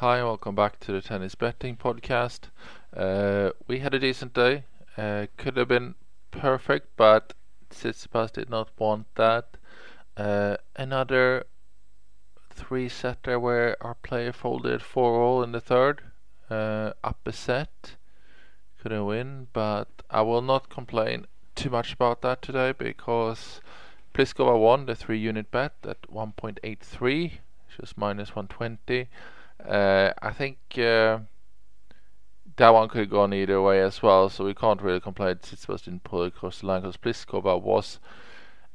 Hi, welcome back to the tennis betting podcast. Uh, we had a decent day. Uh, could have been perfect, but Tsitsipas did not want that. Uh, another three setter where our player folded four all in the third, uh, up a set. Couldn't win, but I will not complain too much about that today because Pliskova won the three unit bet at 1.83, which was minus 120. Uh, I think uh, that one could have gone either way as well, so we can't really complain. Tsitsipas didn't pull across the line because Pliskova was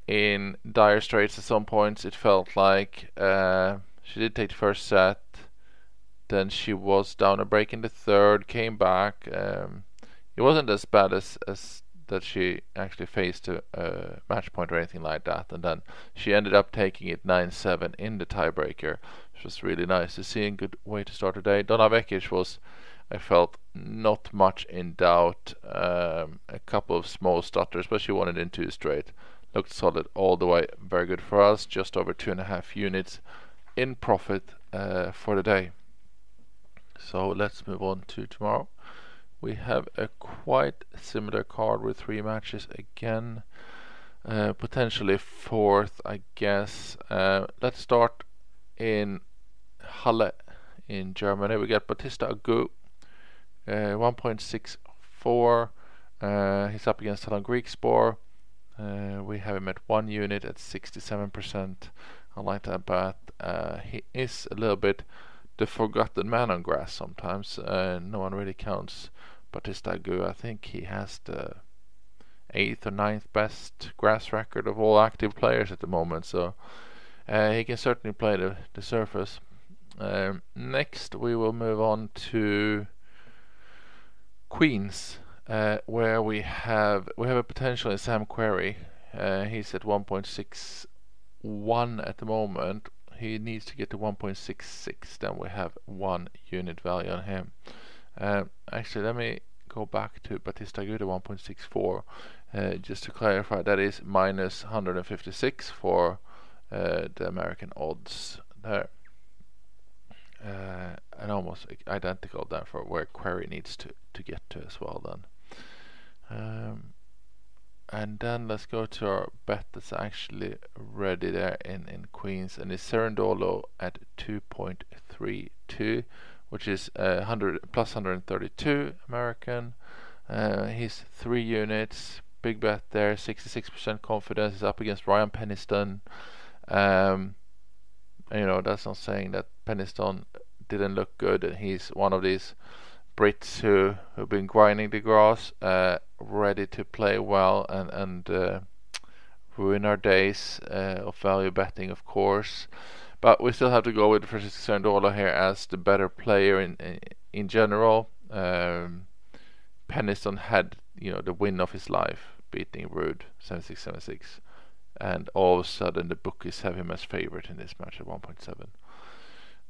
in dire straits at some points. It felt like uh, she did take the first set, then she was down a break in the third, came back. Um, it wasn't as bad as as that she actually faced a, a, match point or anything like that, and then she ended up taking it 9-7 in the tiebreaker, which was really nice to see. A good way to start the day. Donna Vekic was, I felt, not much in doubt. Um, a couple of small stutters, but she won it in two straight. Looked solid all the way. Very good for us. Just over two and a half units in profit uh, for the day. So let's move on to tomorrow we have a quite similar card with three matches again. Uh, potentially fourth, I guess. Uh, let's start in Halle in Germany. We get Bautista Agut, uh, 1.64. Uh, he's up against Tallon Griekspoor. Uh, we have him at one unit at 67%. I like that bet. Uh, he is a little bit the forgotten man on grass sometimes. no one really counts Bautista Agut, I think he has the eighth or ninth best grass record of all active players at the moment, so uh, he can certainly play the, the surface. Um, next, we will move on to Queens, uh, where we have we have a potential in Sam Querrey. Uh, he's at 1.61 at the moment. He needs to get to 1.66, then we have one unit value on him. Uh, actually, let me go back to Bautista Agut 1.64 uh, just to clarify that is minus 156 for uh, the American odds there. Uh, and almost identical then for where Querrey needs to, to get to as well then. Um, and then let's go to our bet that's actually ready there in, in Queens. And it's Cerundolo at 2.32 which is uh, 100 plus 132 American. Uh, he's three units, big bet there, 66% confidence. He's up against Ryan Peniston. Um, you know, that's not saying that Peniston didn't look good, and he's one of these Brits who who've been grinding the grass, uh, ready to play well and and uh, ruin our days uh, of value betting, of course. But we still have to go with Francisco Cerundolo here as the better player in in, general. Um, Peniston had you know the win of his life, beating Ruud 7676, and all of a sudden the bookies have him as favorite in this match at 1.7.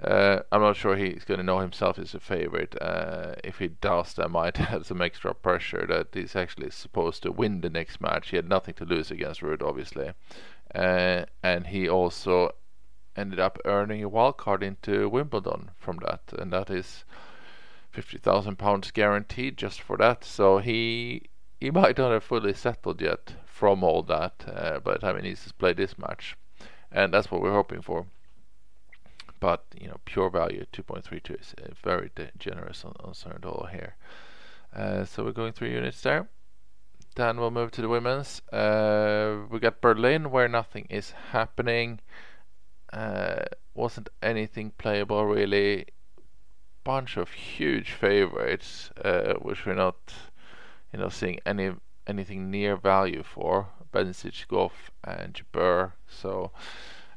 Uh, I'm not sure he's going to know himself as a favorite. Uh, if he does, that might have some extra pressure that he's actually supposed to win the next match. He had nothing to lose against Ruud, obviously, uh, and he also ended up earning a wild card into Wimbledon from that, and that is fifty thousand pounds guaranteed just for that. So he he might not have fully settled yet from all that uh, by the time he to play this match, and that's what we're hoping for. But you know, pure value 2.32 is uh, very generous on, on Cerundolo here. Uh, so we're going three units there. Then we'll move to the women's. Uh, we got Berlin where nothing is happening. Uh, wasn't anything playable really. Bunch of huge favorites, uh, which we're not, you know, seeing any anything near value for. Bencic, Gauff, and Jabeur. So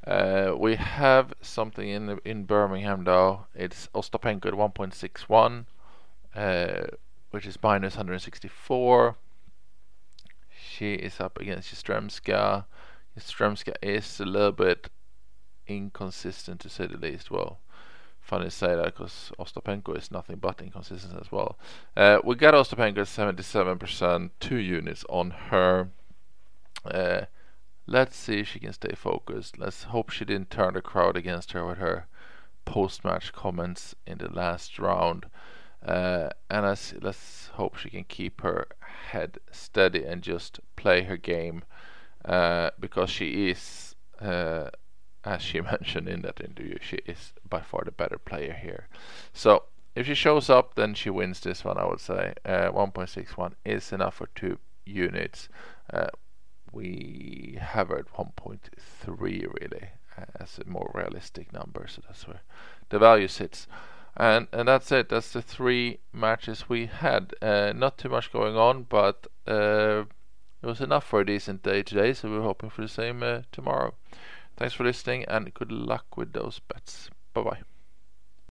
uh, we have something in in Birmingham though. It's Ostapenko at 1.61, uh, which is minus 164. She is up against Yastremska. Yastremska is a little bit inconsistent to say the least. Well, funny to say that because Ostapenko is nothing but inconsistent as well. Uh, we got Ostapenko at 77%, two units on her. Uh, let's see if she can stay focused. Let's hope she didn't turn the crowd against her with her post-match comments in the last round. Uh, and let's, let's hope she can keep her head steady and just play her game uh, because she is, uh, as she mentioned in that interview, she is by far the better player here. So if she shows up, then she wins this one. I would say uh, 1.61 is enough for two units. Uh, we at 1.3 really uh, as a more realistic number, so that's where the value sits. And and that's it. That's the three matches we had. Uh, not too much going on, but uh, it was enough for a decent day today. So we're hoping for the same uh, tomorrow. Thanks for listening, and good luck with those bets. Bye bye.